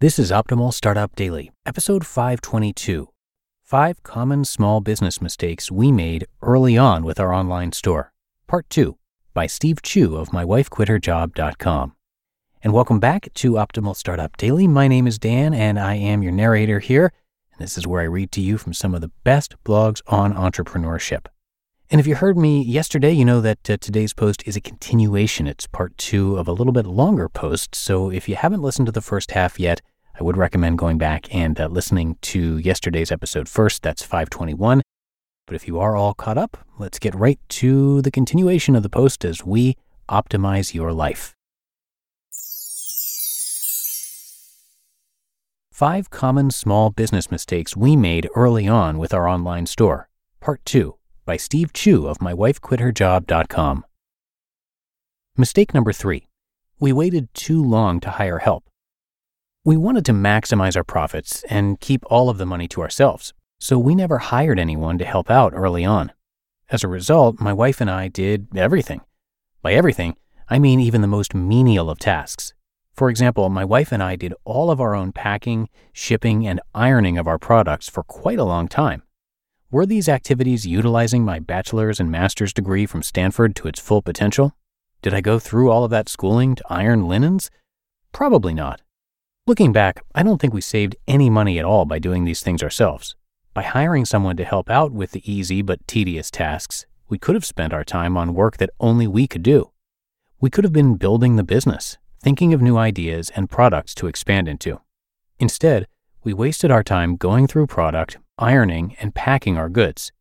This is Optimal Startup Daily, episode 522. Five common small business mistakes we made early on with our online store. Part 2 by Steve Chou of mywifequitherjob.com. And welcome back to Optimal Startup Daily. My name is Dan and I am your narrator here. And this is where I read to you from some of the best blogs on entrepreneurship. And if you heard me yesterday, you know that uh, today's post is a continuation. It's part two of a little bit longer post. So if you haven't listened to the first half yet, I would recommend going back and uh, listening to yesterday's episode first. That's 521. But if you are all caught up, let's get right to the continuation of the post as we optimize your life. Five common small business mistakes we made early on with our online store. Part 2 by Steve Chou of mywifequitherjob.com. Mistake number 3. We waited too long to hire help. We wanted to maximize our profits and keep all of the money to ourselves, so we never hired anyone to help out early on. As a result, my wife and I did everything. By everything, I mean even the most menial of tasks. For example, my wife and I did all of our own packing, shipping, and ironing of our products for quite a long time. Were these activities utilizing my bachelor's and master's degree from Stanford to its full potential? Did I go through all of that schooling to iron linens? Probably not. Looking back, I don't think we saved any money at all by doing these things ourselves. By hiring someone to help out with the easy but tedious tasks, we could have spent our time on work that only we could do. We could have been building the business, thinking of new ideas and products to expand into. Instead, we wasted our time going through product, ironing, and packing our goods.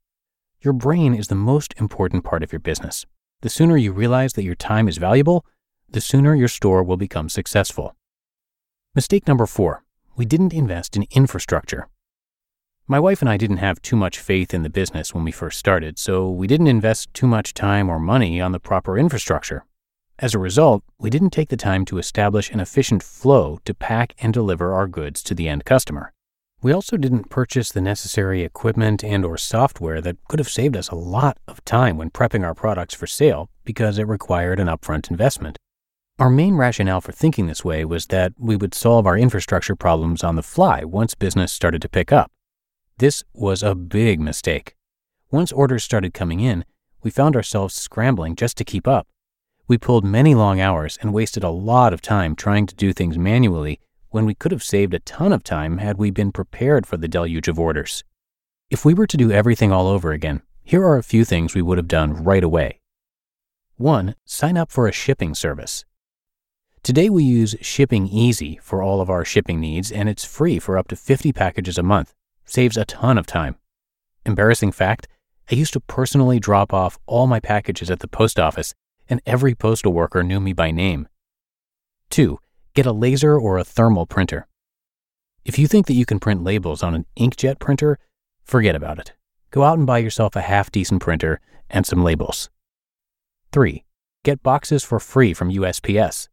Your brain is the most important part of your business. The sooner you realize that your time is valuable, the sooner your store will become successful. Mistake number four we didn't invest in infrastructure. My wife and I didn't have too much faith in the business when we first started, so we didn't invest too much time or money on the proper infrastructure. As a result, we didn't take the time to establish an efficient flow to pack and deliver our goods to the end customer. We also didn't purchase the necessary equipment and or software that could have saved us a lot of time when prepping our products for sale because it required an upfront investment. Our main rationale for thinking this way was that we would solve our infrastructure problems on the fly once business started to pick up. This was a big mistake. Once orders started coming in, we found ourselves scrambling just to keep up. We pulled many long hours and wasted a lot of time trying to do things manually when we could have saved a ton of time had we been prepared for the deluge of orders. If we were to do everything all over again, here are a few things we would have done right away. 1. Sign up for a shipping service. Today we use Shipping Easy for all of our shipping needs, and it's free for up to 50 packages a month. Saves a ton of time. Embarrassing fact I used to personally drop off all my packages at the post office and every postal worker knew me by name. 2. Get a laser or a thermal printer. If you think that you can print labels on an inkjet printer, forget about it. Go out and buy yourself a half decent printer and some labels. 3. Get boxes for free from USPS.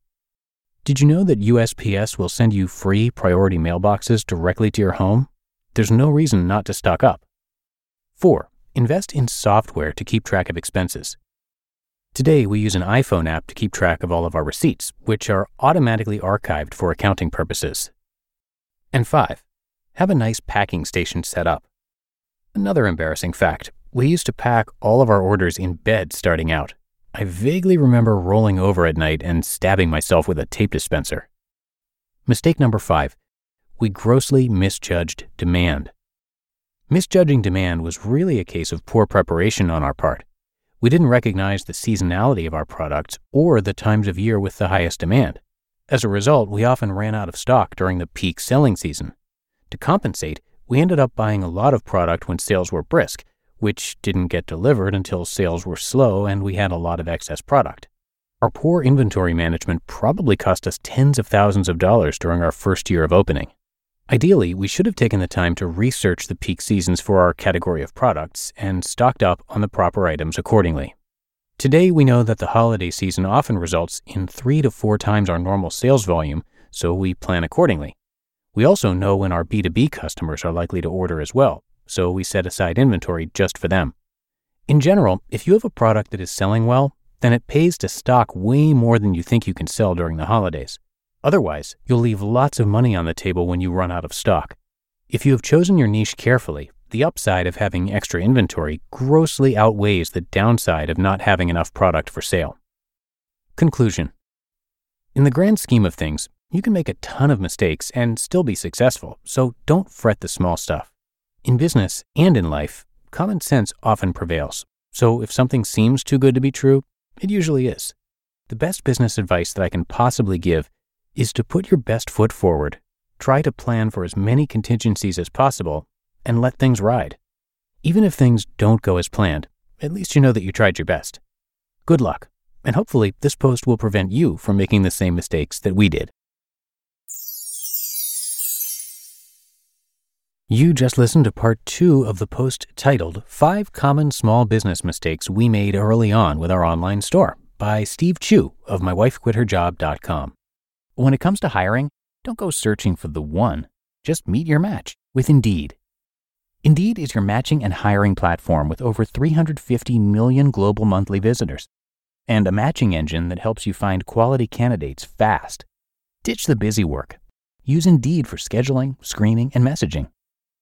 Did you know that USPS will send you free priority mailboxes directly to your home? There's no reason not to stock up. 4. Invest in software to keep track of expenses. Today, we use an iPhone app to keep track of all of our receipts, which are automatically archived for accounting purposes. And five, have a nice packing station set up. Another embarrassing fact we used to pack all of our orders in bed starting out. I vaguely remember rolling over at night and stabbing myself with a tape dispenser. Mistake number five we grossly misjudged demand. Misjudging demand was really a case of poor preparation on our part. We didn't recognize the seasonality of our products or the times of year with the highest demand. As a result, we often ran out of stock during the peak selling season. To compensate, we ended up buying a lot of product when sales were brisk, which didn't get delivered until sales were slow and we had a lot of excess product. Our poor inventory management probably cost us tens of thousands of dollars during our first year of opening. Ideally, we should have taken the time to research the peak seasons for our category of products and stocked up on the proper items accordingly. Today, we know that the holiday season often results in three to four times our normal sales volume, so we plan accordingly. We also know when our B2B customers are likely to order as well, so we set aside inventory just for them. In general, if you have a product that is selling well, then it pays to stock way more than you think you can sell during the holidays. Otherwise, you'll leave lots of money on the table when you run out of stock. If you have chosen your niche carefully, the upside of having extra inventory grossly outweighs the downside of not having enough product for sale. Conclusion In the grand scheme of things, you can make a ton of mistakes and still be successful, so don't fret the small stuff. In business and in life, common sense often prevails. So if something seems too good to be true, it usually is. The best business advice that I can possibly give is to put your best foot forward. Try to plan for as many contingencies as possible and let things ride. Even if things don't go as planned, at least you know that you tried your best. Good luck, and hopefully this post will prevent you from making the same mistakes that we did. You just listened to part two of the post titled Five Common Small Business Mistakes We Made Early On with Our Online Store by Steve Chou of MyWifeQuitHerJob.com. When it comes to hiring, don't go searching for the one. Just meet your match with Indeed. Indeed is your matching and hiring platform with over 350 million global monthly visitors and a matching engine that helps you find quality candidates fast. Ditch the busy work. Use Indeed for scheduling, screening, and messaging.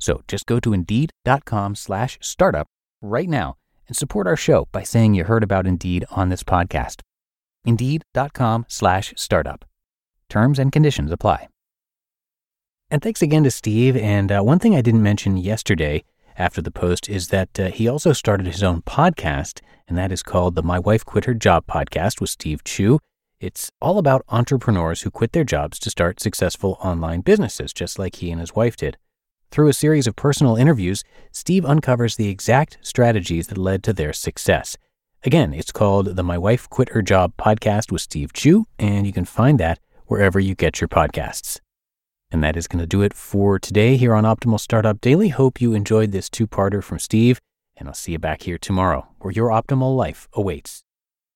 So just go to indeed.com slash startup right now and support our show by saying you heard about Indeed on this podcast. Indeed.com slash startup. Terms and conditions apply. And thanks again to Steve. And uh, one thing I didn't mention yesterday after the post is that uh, he also started his own podcast, and that is called the My Wife Quit Her Job podcast with Steve Chou. It's all about entrepreneurs who quit their jobs to start successful online businesses, just like he and his wife did. Through a series of personal interviews, Steve uncovers the exact strategies that led to their success. Again, it's called the My Wife Quit Her Job podcast with Steve Chou, and you can find that wherever you get your podcasts. And that is going to do it for today here on Optimal Startup Daily. Hope you enjoyed this two parter from Steve, and I'll see you back here tomorrow where your optimal life awaits.